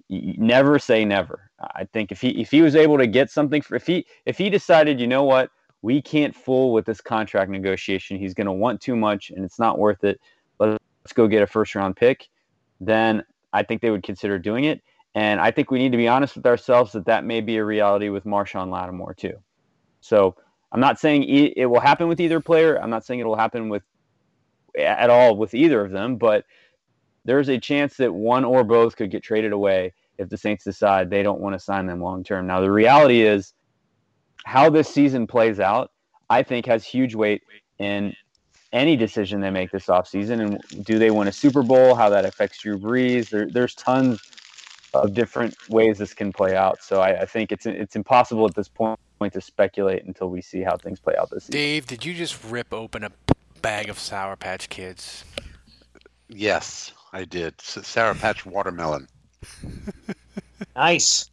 never say never. I think if he if he was able to get something for if he if he decided, you know what, we can't fool with this contract negotiation. He's going to want too much, and it's not worth it. Let's go get a first round pick. Then I think they would consider doing it. And I think we need to be honest with ourselves that that may be a reality with Marshon Lattimore too. So I'm not saying it will happen with either player. I'm not saying it will happen with at all with either of them, but there's a chance that one or both could get traded away if the Saints decide they don't want to sign them long term. Now the reality is how this season plays out, I think has huge weight in any decision they make this offseason. And do they win a Super Bowl? How that affects Drew Brees? There, there's tons of different ways this can play out. So I, I think it's it's impossible at this point to speculate until we see how things play out this season. Dave, did you just rip open a bag of Sour Patch Kids? Yes, I did. Sour Patch watermelon. nice.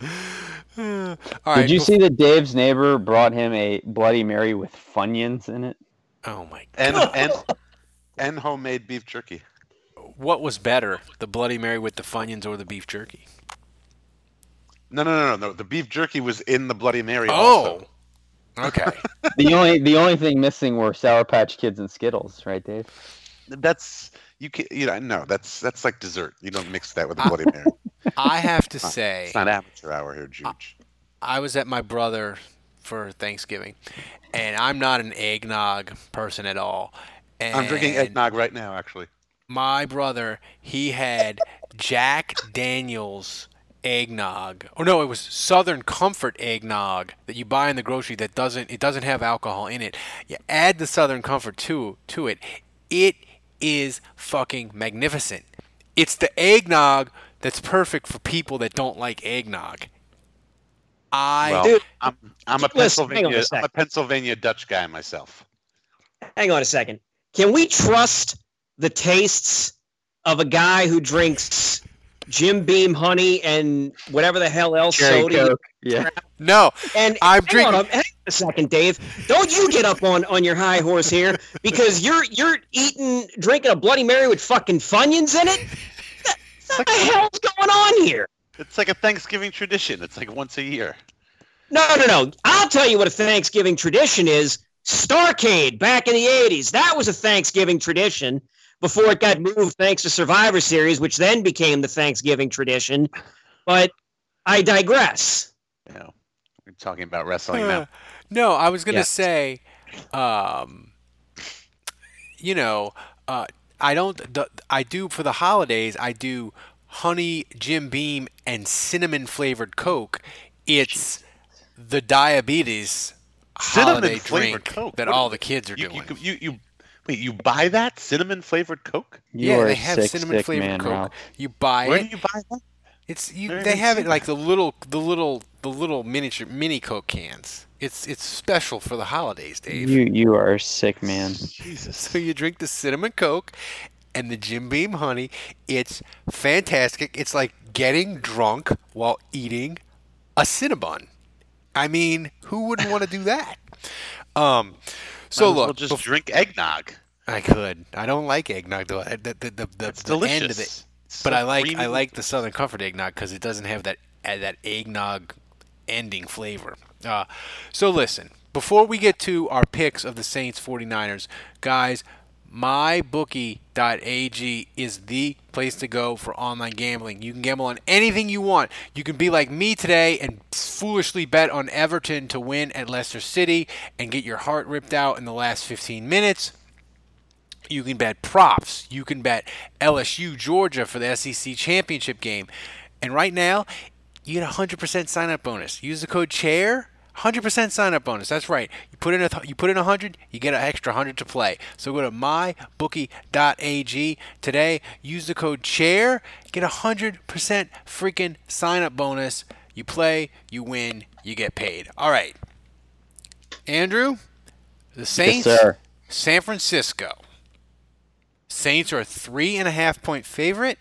Hmm. did you see that Dave's neighbor brought him a Bloody Mary with Funyuns in it? Oh my god! And and and homemade beef jerky. What was better, the Bloody Mary with the Funyuns or the beef jerky? No, no, no, no, no. The beef jerky was in the Bloody Mary. Oh, also. okay. the only the only thing missing were Sour Patch Kids and Skittles, right, Dave? That's you can you know no that's that's like dessert. You don't mix that with a Bloody Mary. I have to say, it's not amateur hour here, Juge. I, I was at my brother for Thanksgiving, and I'm not an eggnog person at all. And I'm drinking eggnog right now, actually. My brother, he had Jack Daniels eggnog. Oh no, it was Southern Comfort eggnog that you buy in the grocery that doesn't it doesn't have alcohol in it. You add the Southern Comfort to to it. It is fucking magnificent. It's the eggnog that's perfect for people that don't like eggnog. I well, Dude, I'm, I'm a Pennsylvania a I'm a Pennsylvania Dutch guy myself. Hang on a second. Can we trust the tastes of a guy who drinks Jim Beam honey and whatever the hell else Cherry soda? Coke. Yeah. No. And I'm hang drinking. On a, hang on a second, Dave. Don't you get up on, on your high horse here because you're you're eating drinking a Bloody Mary with fucking funyuns in it. What the hell's going on here? It's like a Thanksgiving tradition. It's like once a year. No, no, no. I'll tell you what a Thanksgiving tradition is. Starcade back in the 80s. That was a Thanksgiving tradition before it got moved thanks to Survivor Series, which then became the Thanksgiving tradition. But I digress. Yeah. We're talking about wrestling uh, now. No, I was going to yes. say, um, you know, uh, I don't. I do for the holidays. I do honey Jim Beam and cinnamon flavored Coke. It's the diabetes holiday drink Coke. that what all the kids are you, doing. You, you, you, wait, you buy that cinnamon flavored Coke? You yeah, they have sick, cinnamon sick flavored man, Coke. Ralph. You buy Where it. do you buy that? It's you. They have it like the little, the little, the little miniature mini Coke cans. It's it's special for the holidays, Dave. You you are a sick man. Jesus. So you drink the cinnamon Coke, and the Jim Beam honey. It's fantastic. It's like getting drunk while eating a Cinnabon. I mean, who wouldn't want to do that? Um, so Might look, well just bef- drink eggnog. I could. I don't like eggnog though. The the the, the, the delicious. end of it. But I like I like the Southern Comfort eggnog because it doesn't have that uh, that eggnog ending flavor. Uh, so listen, before we get to our picks of the Saints 49ers, guys, mybookie.ag is the place to go for online gambling. You can gamble on anything you want. You can be like me today and foolishly bet on Everton to win at Leicester City and get your heart ripped out in the last 15 minutes. You can bet props. You can bet LSU Georgia for the SEC championship game. And right now, you get a 100% sign up bonus. Use the code CHAIR 100% sign up bonus. That's right. You put in a th- you put in 100, you get an extra 100 to play. So go to mybookie.ag today. Use the code chair, get a 100% freaking sign up bonus. You play, you win, you get paid. All right. Andrew, the Saints, yes, sir. San Francisco. Saints are a three and a half point favorite.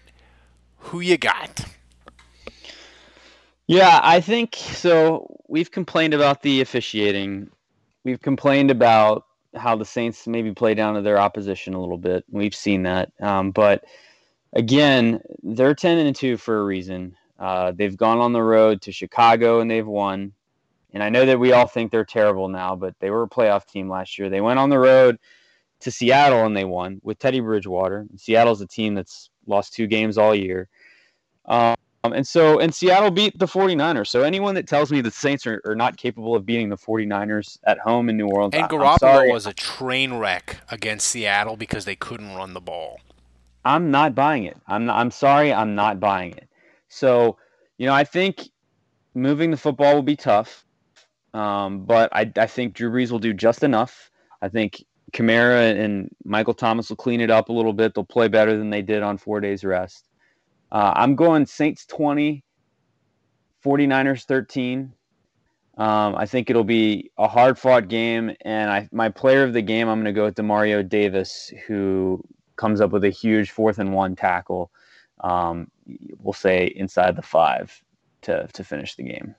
Who you got? Yeah, I think so. We've complained about the officiating. We've complained about how the Saints maybe play down to their opposition a little bit. We've seen that. Um, but again, they're 10 and 2 for a reason. Uh, they've gone on the road to Chicago and they've won. And I know that we all think they're terrible now, but they were a playoff team last year. They went on the road to Seattle and they won with Teddy Bridgewater. Seattle's a team that's lost two games all year. Um, and so, and Seattle beat the 49ers. So anyone that tells me the Saints are, are not capable of beating the 49ers at home in New Orleans, and Garoppolo was a train wreck against Seattle because they couldn't run the ball. I'm not buying it. I'm not, I'm sorry, I'm not buying it. So, you know, I think moving the football will be tough, um, but I, I think Drew Brees will do just enough. I think Kamara and Michael Thomas will clean it up a little bit. They'll play better than they did on four days rest. Uh, I'm going Saints 20, 49ers 13. Um, I think it'll be a hard fought game. And I, my player of the game, I'm going to go with Demario Davis, who comes up with a huge fourth and one tackle. Um, we'll say inside the five to, to finish the game.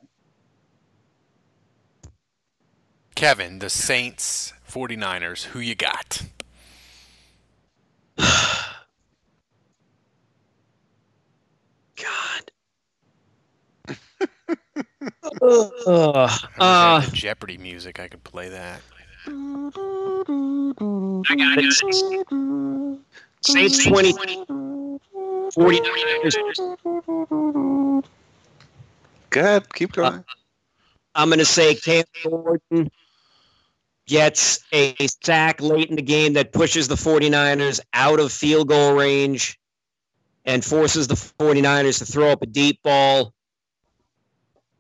Kevin, the Saints 49ers, who you got? uh, uh, Jeopardy music. I could play that. I got it. Saints 20, 49ers. Good. Keep going. Uh, I'm going to say Cam Jordan gets a sack late in the game that pushes the 49ers out of field goal range and forces the 49ers to throw up a deep ball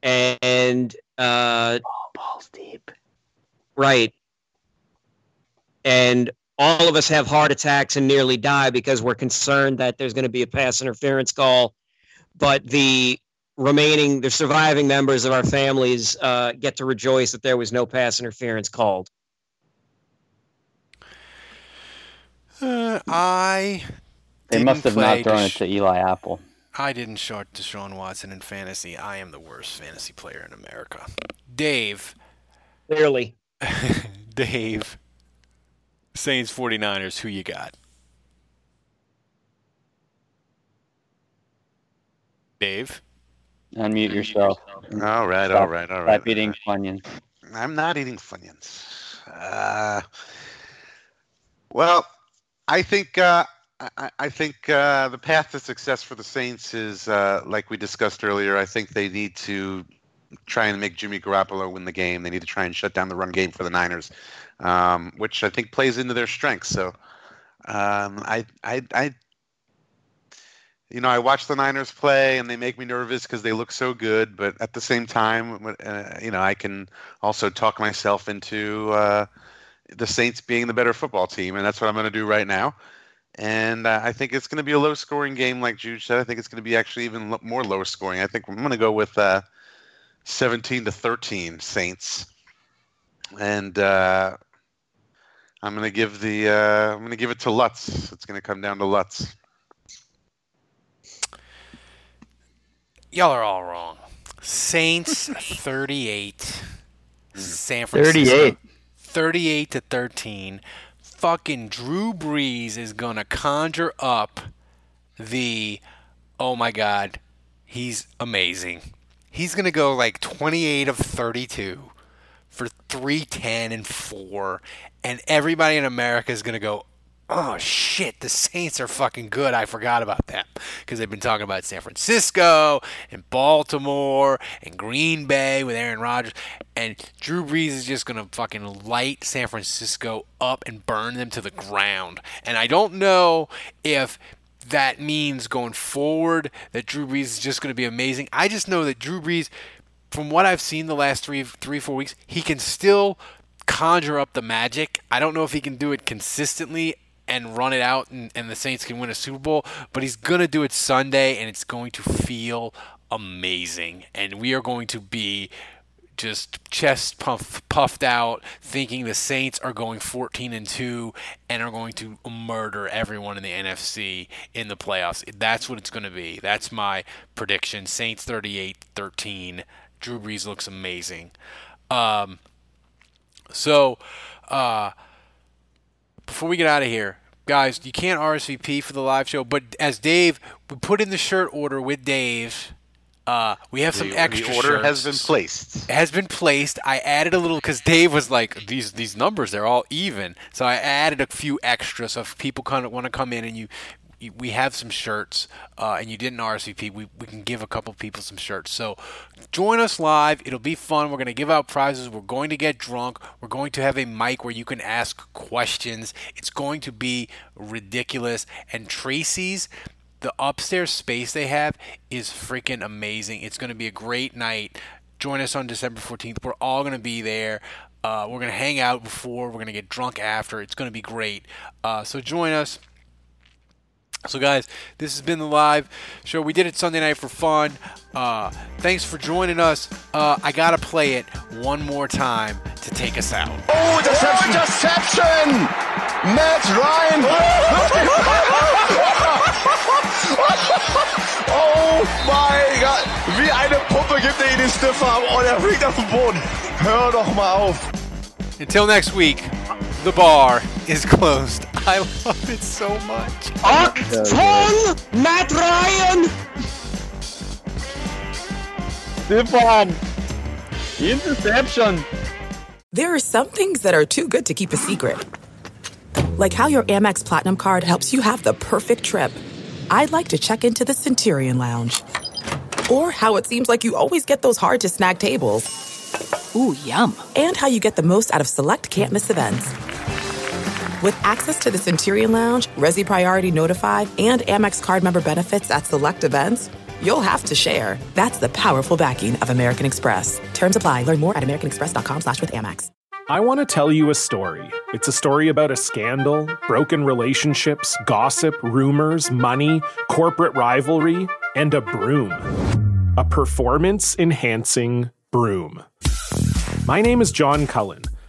and uh, oh, balls deep. Right. And all of us have heart attacks and nearly die because we're concerned that there's going to be a pass interference call. But the remaining, the surviving members of our families uh, get to rejoice that there was no pass interference called. Uh, I. They must have not thrown it to Eli Apple. I didn't start Deshaun Watson in fantasy. I am the worst fantasy player in America. Dave. Clearly. Dave. Saints 49ers, who you got? Dave? Unmute yourself. All right, all right, all right. Stop eating Funyuns. I'm not eating Funyuns. Uh, well, I think uh, I, I think uh, the path to success for the Saints is, uh, like we discussed earlier. I think they need to try and make Jimmy Garoppolo win the game. They need to try and shut down the run game for the Niners, um, which I think plays into their strengths. So, um, I, I, I, you know, I watch the Niners play, and they make me nervous because they look so good. But at the same time, uh, you know, I can also talk myself into uh, the Saints being the better football team, and that's what I'm going to do right now and uh, I think it's going to be a low scoring game, like Jude said. I think it's going to be actually even lo- more low scoring. I think I'm going to go with uh, 17 to 13 Saints, and uh, I'm to give the uh, I'm going to give it to Lutz. It's going to come down to Lutz. Y'all are all wrong. Saints 38, San Francisco 38. 38 to 13 fucking Drew Brees is going to conjure up the, oh my God, he's amazing. He's going to go like 28 of 32 for 310 and 4. And everybody in America is going to go, oh shit, the Saints are fucking good. I forgot about them because they've been talking about San Francisco and Baltimore and Green Bay with Aaron Rodgers. And Drew Brees is just going to fucking light San Francisco up and burn them to the ground. And I don't know if that means going forward that Drew Brees is just going to be amazing. I just know that Drew Brees, from what I've seen the last three, three, four weeks, he can still conjure up the magic. I don't know if he can do it consistently and run it out and, and the Saints can win a Super Bowl, but he's going to do it Sunday and it's going to feel amazing. And we are going to be just chest puff, puffed out, thinking the Saints are going 14 and 2 and are going to murder everyone in the NFC in the playoffs. That's what it's going to be. That's my prediction. Saints 38 13. Drew Brees looks amazing. Um, so, uh, before we get out of here, guys, you can't RSVP for the live show, but as Dave, we put in the shirt order with Dave. Uh, we have some the, extra the order shirts. has been placed. has been placed. I added a little because Dave was like, these these numbers they're all even. So I added a few extra. So if people kind of want to come in and you we have some shirts uh, and you didn't RSVP, we, we can give a couple people some shirts. So join us live. It'll be fun. We're going to give out prizes. We're going to get drunk. We're going to have a mic where you can ask questions. It's going to be ridiculous. And Tracy's the upstairs space they have is freaking amazing. It's going to be a great night. Join us on December 14th. We're all going to be there. Uh, we're going to hang out before. We're going to get drunk after. It's going to be great. Uh, so join us. So, guys, this has been the live show. We did it Sunday night for fun. Uh, thanks for joining us. Uh, I got to play it one more time to take us out. Oh, Interception! deception! Matt Ryan! oh mein Gott! Wie eine Puppe gibt er ihn den Stiffer ab. Oh, der fliegt auf den Boden. Hör doch mal auf. Until next week, the bar is closed. I love it so much. Achtung, Matt Ryan! Stefan! Interception! There are some things that are too good to keep a secret. Like how your Amex Platinum card helps you have the perfect trip. I'd like to check into the Centurion Lounge. Or how it seems like you always get those hard to snag tables. Ooh, yum. And how you get the most out of select can't miss events. With access to the Centurion Lounge, Resy Priority Notified, and Amex card member benefits at select events, you'll have to share. That's the powerful backing of American Express. Terms apply. Learn more at americanexpress.com slash with Amex. I want to tell you a story. It's a story about a scandal, broken relationships, gossip, rumors, money, corporate rivalry, and a broom. A performance enhancing broom. My name is John Cullen.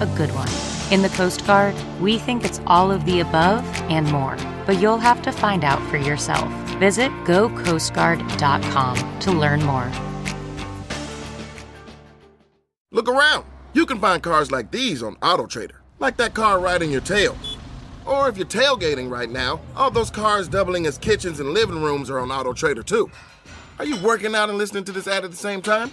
a good one? In the Coast Guard, we think it's all of the above and more, but you'll have to find out for yourself. Visit gocoastguard.com to learn more. Look around. You can find cars like these on AutoTrader, like that car riding your tail. Or if you're tailgating right now, all those cars doubling as kitchens and living rooms are on AutoTrader too. Are you working out and listening to this ad at the same time?